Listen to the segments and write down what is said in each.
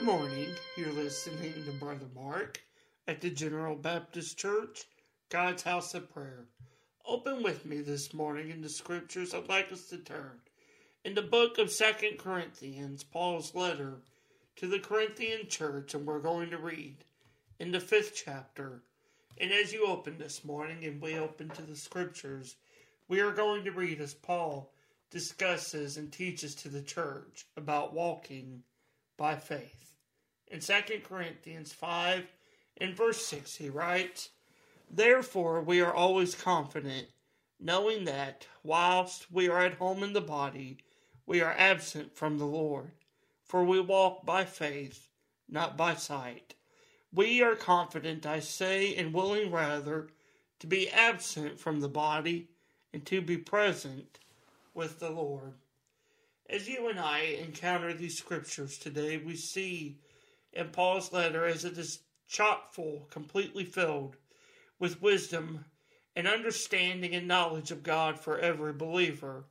Good morning. You're listening to Brother Mark at the General Baptist Church, God's House of Prayer. Open with me this morning in the scriptures. I'd like us to turn in the book of Second Corinthians, Paul's letter to the Corinthian church, and we're going to read in the fifth chapter. And as you open this morning and we open to the scriptures, we are going to read as Paul discusses and teaches to the church about walking by faith. In 2 Corinthians 5 and verse 6, he writes, Therefore we are always confident, knowing that whilst we are at home in the body, we are absent from the Lord. For we walk by faith, not by sight. We are confident, I say, and willing rather to be absent from the body and to be present with the Lord. As you and I encounter these scriptures today, we see in Paul's letter as it is chock full, completely filled with wisdom and understanding and knowledge of God for every believer.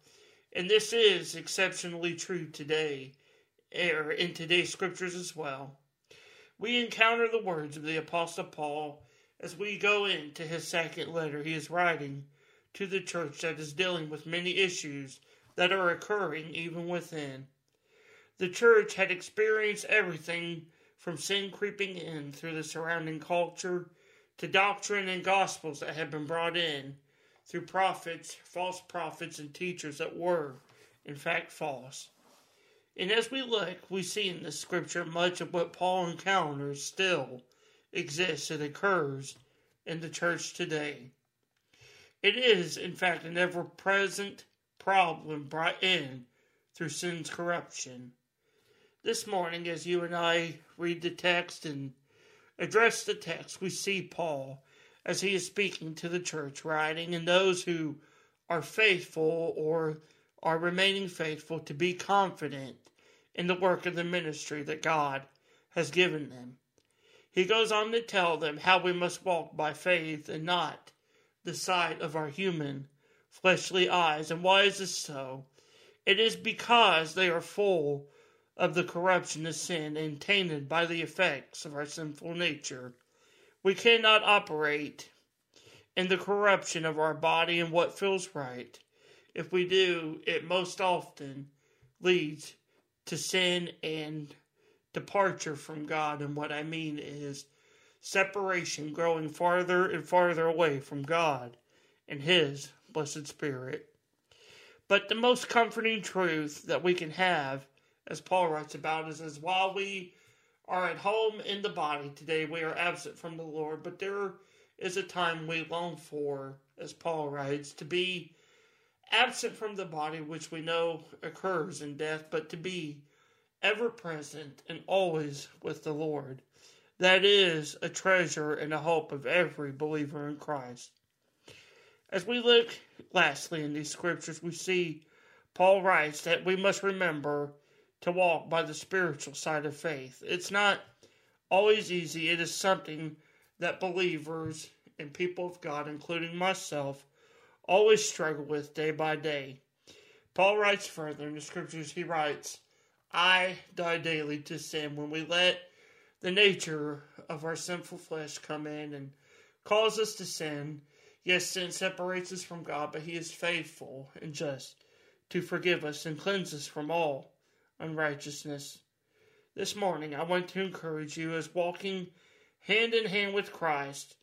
And this is exceptionally true today, or in today's scriptures as well. We encounter the words of the Apostle Paul as we go into his second letter he is writing to the church that is dealing with many issues that are occurring even within. The church had experienced everything from sin creeping in through the surrounding culture to doctrine and gospels that had been brought in through prophets, false prophets, and teachers that were, in fact, false. And as we look, we see in the scripture much of what Paul encounters still exists and occurs in the church today. It is, in fact, an ever present problem brought in through sin's corruption. This morning, as you and I read the text and address the text, we see Paul as he is speaking to the church, writing, and those who are faithful or are remaining faithful to be confident in the work of the ministry that God has given them. He goes on to tell them how we must walk by faith and not the sight of our human fleshly eyes. And why is this so? It is because they are full of the corruption of sin and tainted by the effects of our sinful nature. We cannot operate in the corruption of our body and what feels right. If we do, it most often leads to sin and departure from God. And what I mean is separation, growing farther and farther away from God and His blessed Spirit. But the most comforting truth that we can have, as Paul writes about, is as while we are at home in the body today, we are absent from the Lord, but there is a time we long for, as Paul writes, to be absent from the body, which we know occurs in death, but to be ever present and always with the Lord. That is a treasure and a hope of every believer in Christ. As we look lastly in these scriptures, we see Paul writes that we must remember to walk by the spiritual side of faith. It's not always easy, it is something that believers and people of God, including myself, always struggle with day by day. Paul writes further in the scriptures, he writes, I die daily to sin when we let the nature of our sinful flesh come in and cause us to sin. Yes, sin separates us from God, but He is faithful and just to forgive us and cleanse us from all unrighteousness. This morning, I want to encourage you as walking hand in hand with Christ,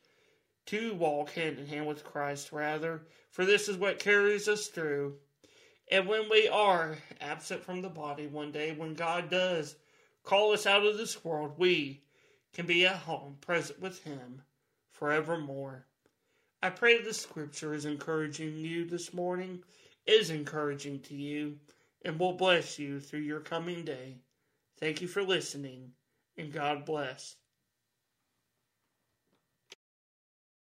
to walk hand in hand with Christ, rather, for this is what carries us through. And when we are absent from the body one day, when God does call us out of this world, we can be at home, present with Him forevermore. I pray the scripture is encouraging you this morning, is encouraging to you, and will bless you through your coming day. Thank you for listening, and God bless.